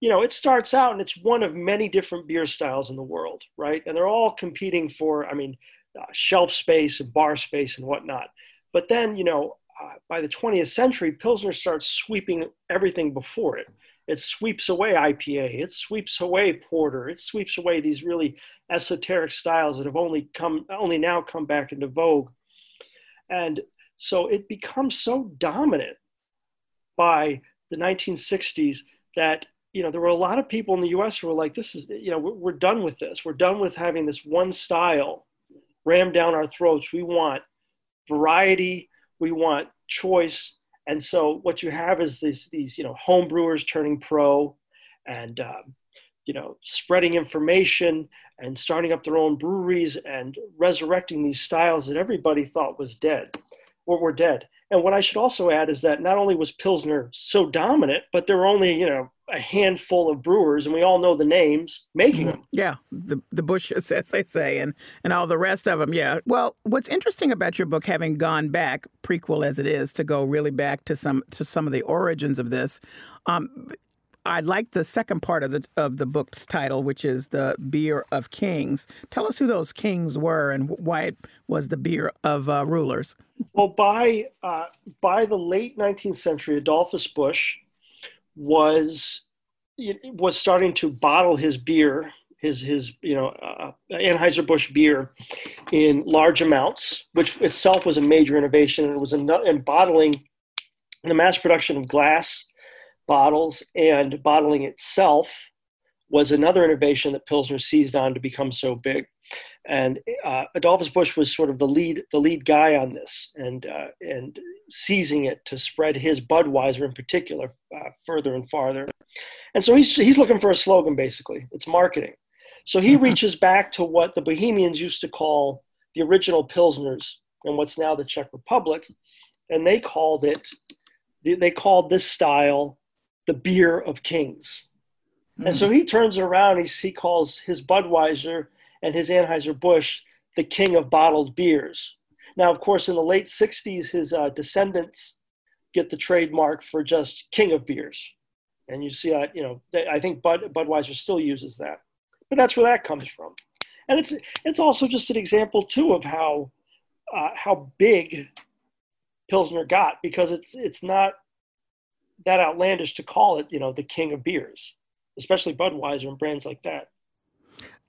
you know, it starts out and it's one of many different beer styles in the world, right? And they're all competing for, I mean, uh, shelf space and bar space and whatnot. But then, you know, uh, by the 20th century, Pilsner starts sweeping everything before it. It sweeps away IPA, it sweeps away porter, it sweeps away these really esoteric styles that have only come only now come back into vogue. And so it becomes so dominant by the 1960s that you know there were a lot of people in the US who were like this is you know we're, we're done with this. We're done with having this one style rammed down our throats. We want variety, we want choice, and so what you have is these these you know home brewers turning pro, and um, you know spreading information and starting up their own breweries and resurrecting these styles that everybody thought was dead or were dead. And what I should also add is that not only was Pilsner so dominant, but there were only, you know, a handful of brewers, and we all know the names making them. Yeah, the the Busches, [LAUGHS] as they say, and and all the rest of them. Yeah. Well, what's interesting about your book, having gone back, prequel as it is, to go really back to some to some of the origins of this, um, I like the second part of the of the book's title, which is the beer of kings. Tell us who those kings were and why it was the beer of uh, rulers. Well, by uh, by the late 19th century, Adolphus Busch was was starting to bottle his beer, his his you know uh, Anheuser Busch beer, in large amounts, which itself was a major innovation. It was in, in bottling, the mass production of glass bottles and bottling itself was another innovation that Pilsner seized on to become so big. And uh, Adolphus Busch was sort of the lead, the lead guy on this, and uh, and seizing it to spread his Budweiser in particular uh, further and farther. And so he's he's looking for a slogan, basically. It's marketing. So he reaches back to what the Bohemians used to call the original Pilsners and what's now the Czech Republic, and they called it they called this style the beer of kings. Mm. And so hmm. he turns around, he, he calls his Budweiser and his Anheuser-Busch the king of bottled beers. Now, of course, in the late 60s, his uh, descendants get the trademark for just king of beers. And you see that, you know, they, I think Bud, Budweiser still uses that. But that's where that comes from. And it's, it's also just an example, too, of how, uh, how big Pilsner got because it's, it's not that outlandish to call it, you know, the king of beers, especially Budweiser and brands like that.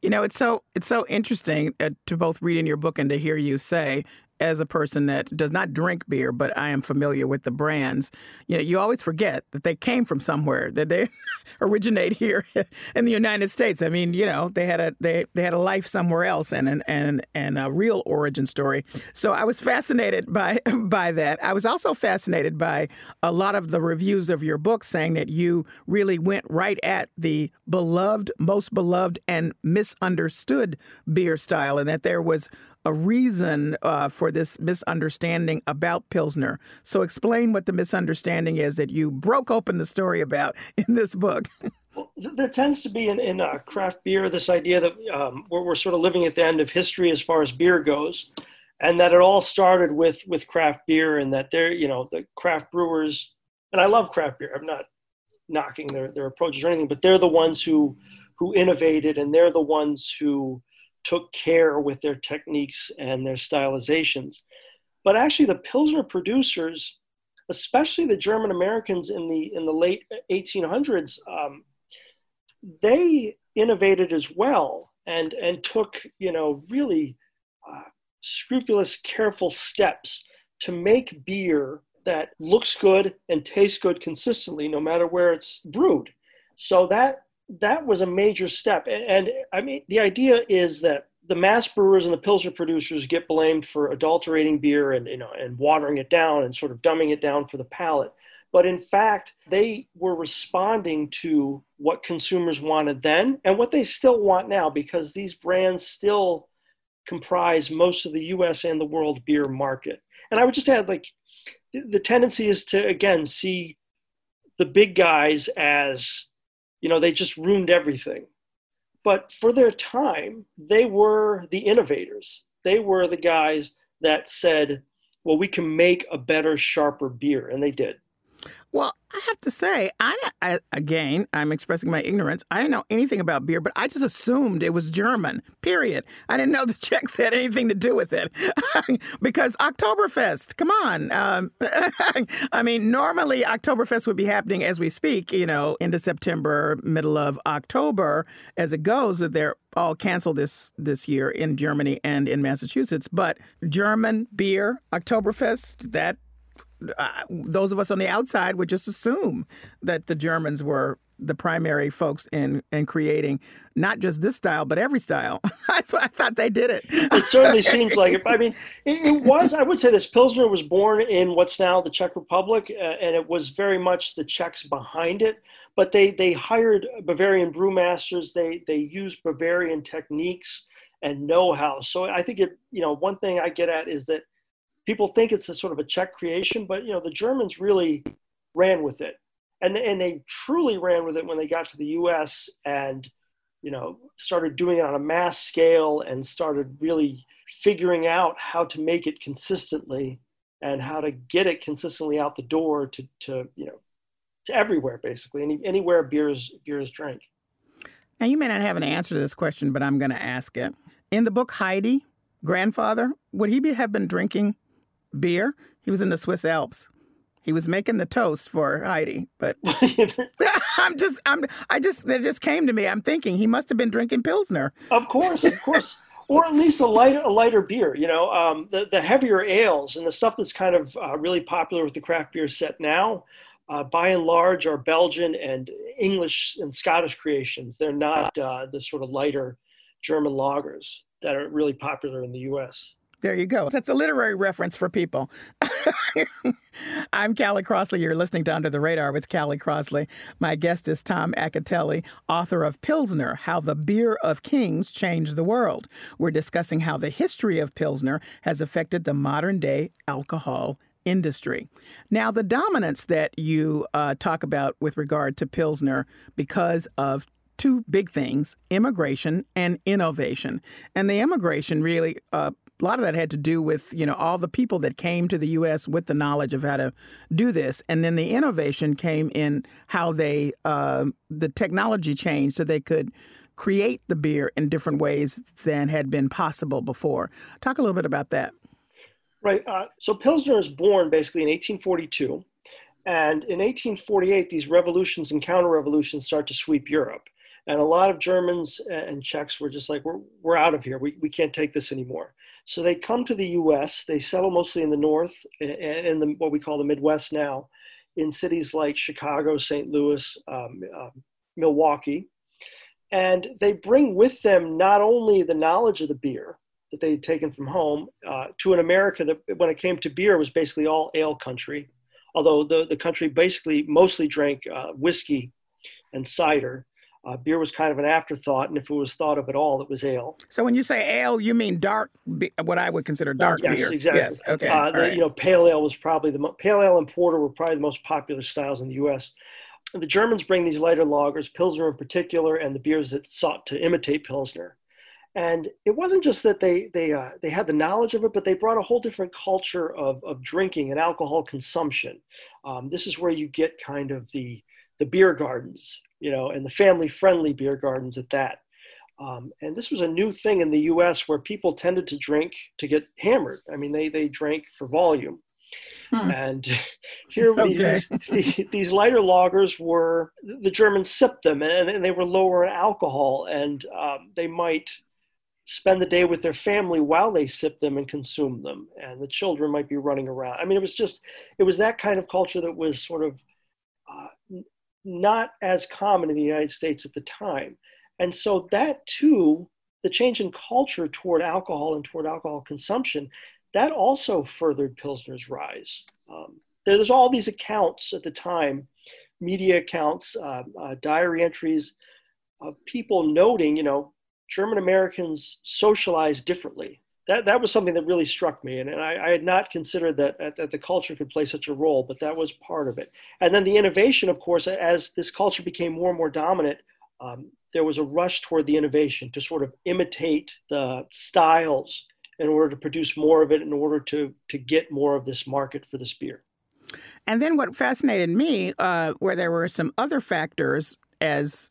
You know, it's so it's so interesting uh, to both read in your book and to hear you say as a person that does not drink beer, but I am familiar with the brands, you know, you always forget that they came from somewhere, that they [LAUGHS] originate here [LAUGHS] in the United States. I mean, you know, they had a they, they had a life somewhere else and and and, and a real origin story. So I was fascinated by [LAUGHS] by that. I was also fascinated by a lot of the reviews of your book saying that you really went right at the beloved, most beloved and misunderstood beer style and that there was a reason uh, for this misunderstanding about Pilsner. So, explain what the misunderstanding is that you broke open the story about [LAUGHS] in this book. well, there tends to be in, in uh, craft beer this idea that um, we're, we're sort of living at the end of history as far as beer goes, and that it all started with with craft beer, and that they're you know the craft brewers. And I love craft beer. I'm not knocking their their approaches or anything, but they're the ones who who innovated, and they're the ones who took care with their techniques and their stylizations. But actually, the Pilsner producers, especially the German Americans in the in the late 1800s, um, they innovated as well and and took you know really uh, scrupulous, careful steps to make beer that looks good and tastes good consistently, no matter where it's brewed. So that that was a major step. And, and, I mean, the idea is that the mass brewers and the pilsner producers get blamed for adulterating beer and you know and watering it down and sort of dumbing it down for the palate but in fact they were responding to what consumers wanted then and what they still want now because these brands still comprise most of the US and the world beer market and i would just add like the tendency is to again see the big guys as you know they just ruined everything but for their time, they were the innovators. They were the guys that said, well, we can make a better, sharper beer. And they did. Well, I have to say, I, I, again, I'm expressing my ignorance. I didn't know anything about beer, but I just assumed it was German. Period. I didn't know [LAUGHS] the Czechs had anything to do with it, [LAUGHS] because Oktoberfest. Come on. Um, [LAUGHS] I mean, normally Oktoberfest would be happening as we speak. You know, into September, middle of October, as it goes. That They're all canceled this this year in Germany and in Massachusetts. But German beer, Oktoberfest, that uh, those of us on the outside would just assume that the Germans were the primary folks in in creating not just this style but every style. [LAUGHS] That's why I thought they did it. it certainly [LAUGHS] seems like it. I mean, it, it, was. I would say this Pilsner was born in what's now the Czech Republic, uh, and it was very much the Czechs behind it. But they they hired Bavarian brewmasters. They they used Bavarian techniques and know-how. So I think it. You know, one thing I get at is that people think it's a sort of a Czech creation, but you know the Germans really ran with it, and and they truly ran with it when they got to the U.S. and you know started doing it on a mass scale and started really figuring out how to make it consistently and how to get it consistently out the door to to you know to everywhere basically any anywhere beers beers drank. Now you may not have an answer to this question, but I'm going to ask it. In the book Heidi, grandfather, would he be, have been drinking beer. He was in the Swiss Alps. He was making the toast for Heidi, but [LAUGHS] [LAUGHS] I'm just, I'm, I just, it just came to me. I'm thinking he must have been drinking Pilsner. Of course, of [LAUGHS] course. or at least a lighter, a lighter beer. You know, um, the the heavier ales and the stuff that's kind of uh, really popular with the craft beer set now, uh, by and large, are Belgian and English and Scottish creations. They're not uh, the sort of lighter German lagers that are really popular in the U.S. There you go. That's a literary reference for people. [LAUGHS] I'm Callie Crossley. You're listening to Under the Radar with Callie Crossley. My guest is Tom Acitelli, author of Pilsner How the Beer of Kings Changed the World. We're discussing how the history of Pilsner has affected the modern day alcohol industry. Now, the dominance that you uh, talk about with regard to Pilsner because of two big things immigration and innovation. And the immigration really uh, a lot of that had to do with you know all the people that came to the U.S. with the knowledge of how to do this, and then the innovation came in how they uh, the technology changed so they could create the beer in different ways than had been possible before. Talk a little bit about that. Right. Uh, so Pilsner is born basically in 1842. And in 1848, these revolutions and counter revolutions start to sweep Europe. And a lot of Germans and Czechs were just like, we're, we're out of here. We, we can't take this anymore. So they come to the US, they settle mostly in the North and in the, what we call the Midwest now, in cities like Chicago, St. Louis, um, uh, Milwaukee. And they bring with them not only the knowledge of the beer that they'd taken from home uh, to an America that, when it came to beer, was basically all ale country, although the, the country basically mostly drank uh, whiskey and cider. Uh, beer was kind of an afterthought, and if it was thought of at all, it was ale. So when you say ale, you mean dark, what I would consider dark yes, beer. Exactly. Yes, okay. Uh, the, right. You know, pale ale was probably the mo- pale ale and porter were probably the most popular styles in the U.S. And the Germans bring these lighter lagers, Pilsner in particular, and the beers that sought to imitate Pilsner. And it wasn't just that they they uh, they had the knowledge of it, but they brought a whole different culture of of drinking and alcohol consumption. Um, this is where you get kind of the the beer gardens you know, and the family friendly beer gardens at that. Um, and this was a new thing in the US where people tended to drink to get hammered. I mean, they, they drank for volume. Hmm. And [LAUGHS] here, okay. [LAUGHS] these, these, lighter lagers were, the Germans sipped them and, and they were lower in alcohol and um, they might spend the day with their family while they sip them and consume them. And the children might be running around. I mean, it was just, it was that kind of culture that was sort of uh, not as common in the United States at the time. And so that too the change in culture toward alcohol and toward alcohol consumption, that also furthered Pilsner's rise. Um, there's all these accounts at the time, media accounts, uh, uh, diary entries of people noting, you know, German Americans socialize differently. That, that was something that really struck me. And, and I, I, had not considered that, that the culture could play such a role, but that was part of it. And then the innovation, of course, as this culture became more and more dominant, um, there was a rush toward the innovation to sort of imitate the styles in order to produce more of it, in order to, to get more of this market for this beer. And then what fascinated me, uh, where there were some other factors as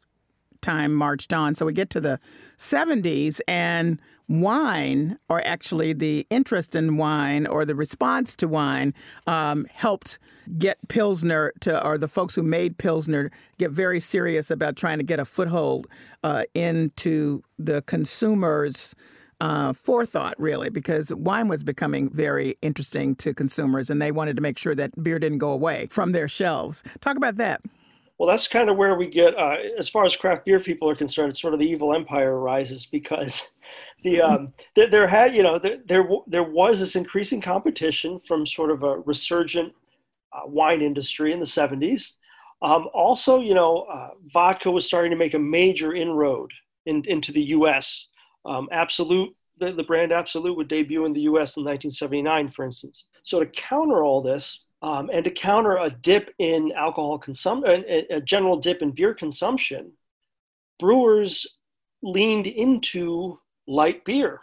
time marched on. So we get to the 70s, and wine, or actually the interest in wine or the response to wine, um, helped get Pilsner to, or the folks who made Pilsner, get very serious about trying to get a foothold uh, into the consumers' uh, forethought, really, because wine was becoming very interesting to consumers and they wanted to make sure that beer didn't go away from their shelves. Talk about that. Well, that's kind of where we get, uh, as far as craft beer people are concerned, sort of the evil empire arises because the um, there, there, had, you know, there, there, there was this increasing competition from sort of a resurgent uh, wine industry in the 70s. Um, also, you know, uh, vodka was starting to make a major inroad in, into the U.S. Um, Absolut, the, the brand Absolut would debut in the U.S. in 1979, for instance. So to counter all this, um, and to counter a dip in alcohol consumption, a, a general dip in beer consumption, brewers leaned into light beer.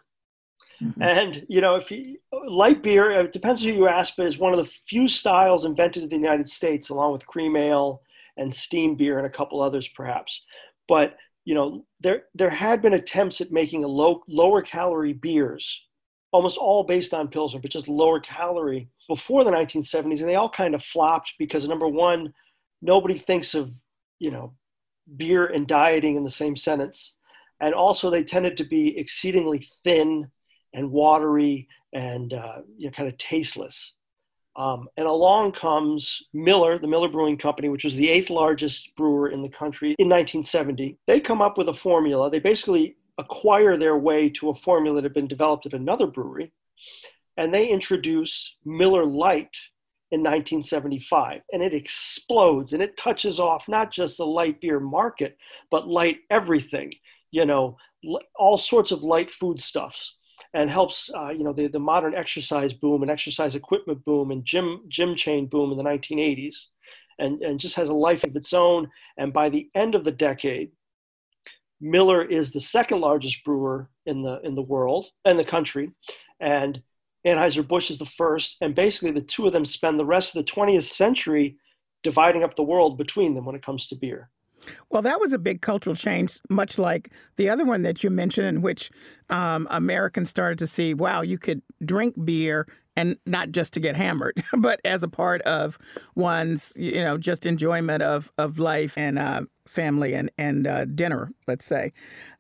Mm-hmm. And you know, if you, light beer, it depends who you ask, but is one of the few styles invented in the United States, along with cream ale and steam beer and a couple others, perhaps. But you know, there there had been attempts at making a low lower calorie beers almost all based on Pilsner, but just lower calorie before the 1970s. And they all kind of flopped because number one, nobody thinks of, you know, beer and dieting in the same sentence. And also they tended to be exceedingly thin and watery and uh, you know, kind of tasteless. Um, and along comes Miller, the Miller Brewing Company, which was the eighth largest brewer in the country in 1970. They come up with a formula. They basically acquire their way to a formula that had been developed at another brewery. And they introduce Miller Lite in 1975. And it explodes and it touches off not just the light beer market, but light everything, you know, all sorts of light foodstuffs and helps uh, you know the, the modern exercise boom and exercise equipment boom and gym gym chain boom in the 1980s and, and just has a life of its own and by the end of the decade Miller is the second largest brewer in the in the world and the country, and Anheuser Busch is the first. And basically, the two of them spend the rest of the 20th century dividing up the world between them when it comes to beer. Well, that was a big cultural change, much like the other one that you mentioned, in which um, Americans started to see, wow, you could drink beer and not just to get hammered, [LAUGHS] but as a part of one's, you know, just enjoyment of of life and uh, family and and uh, dinner, let's say.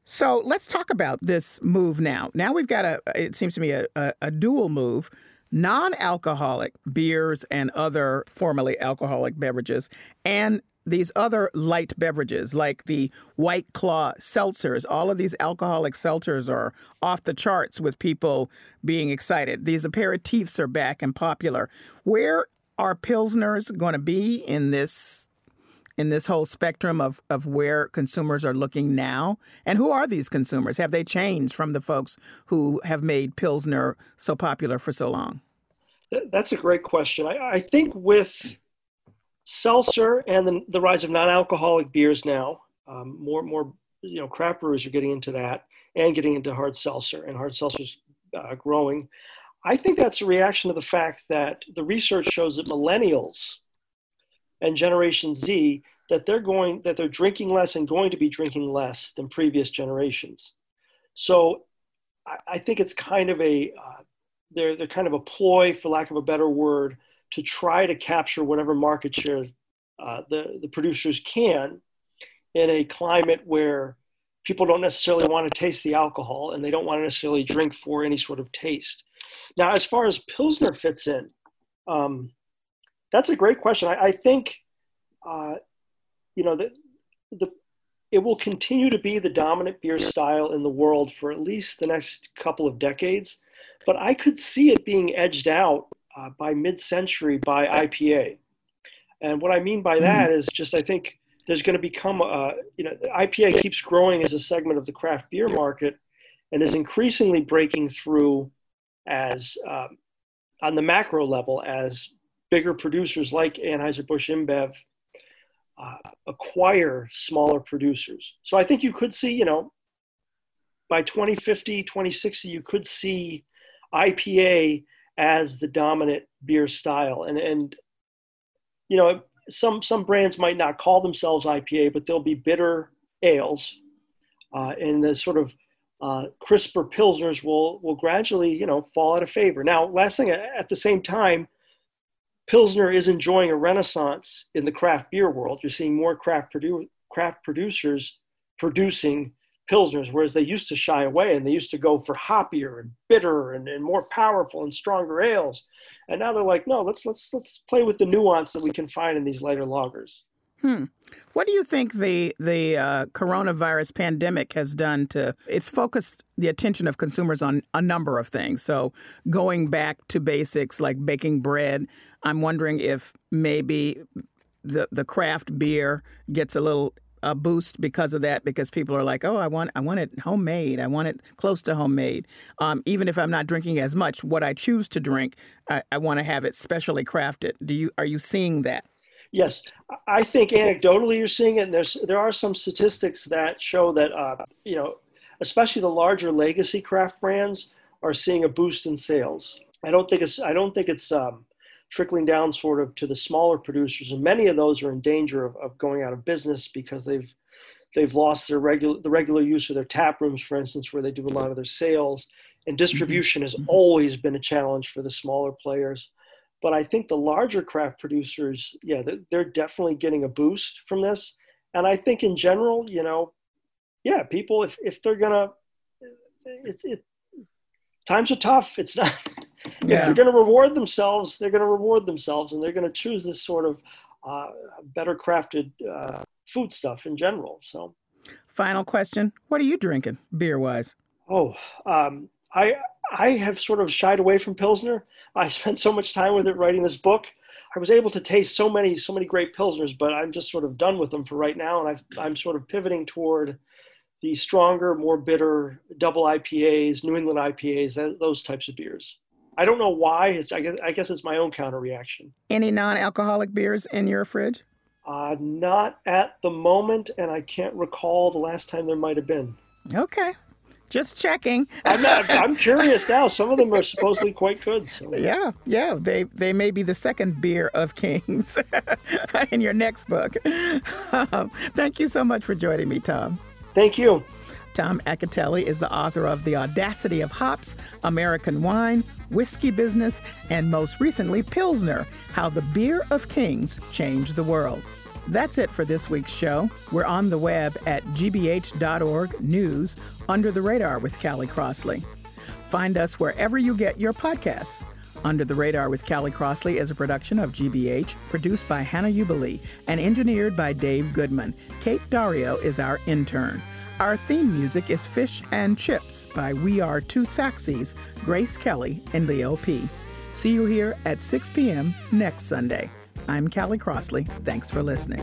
So let's talk about this move now. Now we've got a, it seems to me a, a, a dual move non alcoholic beers and other formerly alcoholic beverages, and these other light beverages like the White Claw seltzers. All of these alcoholic seltzers are off the charts with people being excited. These aperitifs are back and popular. Where are Pilsners going to be in this in this whole spectrum of, of where consumers are looking now? And who are these consumers? Have they changed from the folks who have made Pilsner so popular for so long? That's a great question. I, I think with seltzer and the, the rise of non-alcoholic beers now, um, more more you know craft brewers are getting into that and getting into hard seltzer, and hard seltzer's uh, growing. I think that's a reaction to the fact that the research shows that millennials and Generation Z that they're going that they're drinking less and going to be drinking less than previous generations. So I, I think it's kind of a uh, they're they're kind of a ploy, for lack of a better word, to try to capture whatever market share uh, the the producers can in a climate where people don't necessarily want to taste the alcohol and they don't want to necessarily drink for any sort of taste. Now, as far as Pilsner fits in, um, that's a great question. I, I think, uh, you know, the, the it will continue to be the dominant beer style in the world for at least the next couple of decades. But I could see it being edged out uh, by mid-century by IPA. And what I mean by that is just I think there's going to become a you know IPA keeps growing as a segment of the craft beer market and is increasingly breaking through as um, on the macro level as bigger producers like Anheuser-Busch InBev uh, acquire smaller producers. So I think you could see, you know, by 2050, 2060, you could see IPA as the dominant beer style. And, and you know, some, some brands might not call themselves IPA, but they'll be bitter ales. Uh, and the sort of uh, crisper pilsners will, will gradually, you know, fall out of favor. Now, last thing, at the same time, Pilsner is enjoying a renaissance in the craft beer world. You're seeing more craft, produ- craft producers producing pilsners, whereas they used to shy away and they used to go for hoppier and bitter and, and more powerful and stronger ales. And now they're like, no, let's let's let's play with the nuance that we can find in these lighter lagers. Hmm. What do you think the the uh, coronavirus pandemic has done to? It's focused the attention of consumers on a number of things. So going back to basics like baking bread, I'm wondering if maybe the the craft beer gets a little a boost because of that because people are like, oh, I want I want it homemade. I want it close to homemade. Um, even if I'm not drinking as much, what I choose to drink, I, I want to have it specially crafted. Do you are you seeing that? Yes, I think anecdotally you're seeing it. And there's there are some statistics that show that uh, you know, especially the larger legacy craft brands are seeing a boost in sales. I don't think it's I don't think it's um, trickling down sort of to the smaller producers, and many of those are in danger of, of going out of business because they've they've lost their regular the regular use of their tap rooms, for instance, where they do a lot of their sales. And mm-hmm. distribution has mm-hmm. always been a challenge for the smaller players. But I think the larger craft producers, yeah, they're definitely getting a boost from this. And I think in general, you know, yeah, people if if they're gonna, it's it, times are tough. It's not yeah. if they're going to reward themselves, they're going to reward themselves, and they're going to choose this sort of uh, better crafted uh, food stuff in general. So, final question: What are you drinking, beer wise? Oh, um, I I have sort of shied away from pilsner. I spent so much time with it writing this book. I was able to taste so many so many great pilsners, but I'm just sort of done with them for right now, and i I'm sort of pivoting toward the stronger, more bitter double IPAs, New England IPAs, those types of beers. I don't know why. It's, I, guess, I guess it's my own counter reaction. Any non alcoholic beers in your fridge? Uh, not at the moment, and I can't recall the last time there might have been. Okay. Just checking. I'm, not, I'm [LAUGHS] curious now. Some of them are supposedly quite good. So. Yeah, yeah. They they may be the second beer of kings [LAUGHS] in your next book. Um, [LAUGHS] thank you so much for joining me, Tom. Thank you. Tom Acitelli is the author of The Audacity of Hops, American Wine, Whiskey Business, and most recently, Pilsner How the Beer of Kings Changed the World. That's it for this week's show. We're on the web at gbh.org news under the radar with Callie Crossley. Find us wherever you get your podcasts. Under the Radar with Callie Crossley is a production of GBH, produced by Hannah Uebele and engineered by Dave Goodman. Kate Dario is our intern. Our theme music is Fish and Chips by We Are Two Saxies, Grace Kelly and Leo P. See you here at 6 p.m. next Sunday. I'm Callie Crossley. Thanks for listening.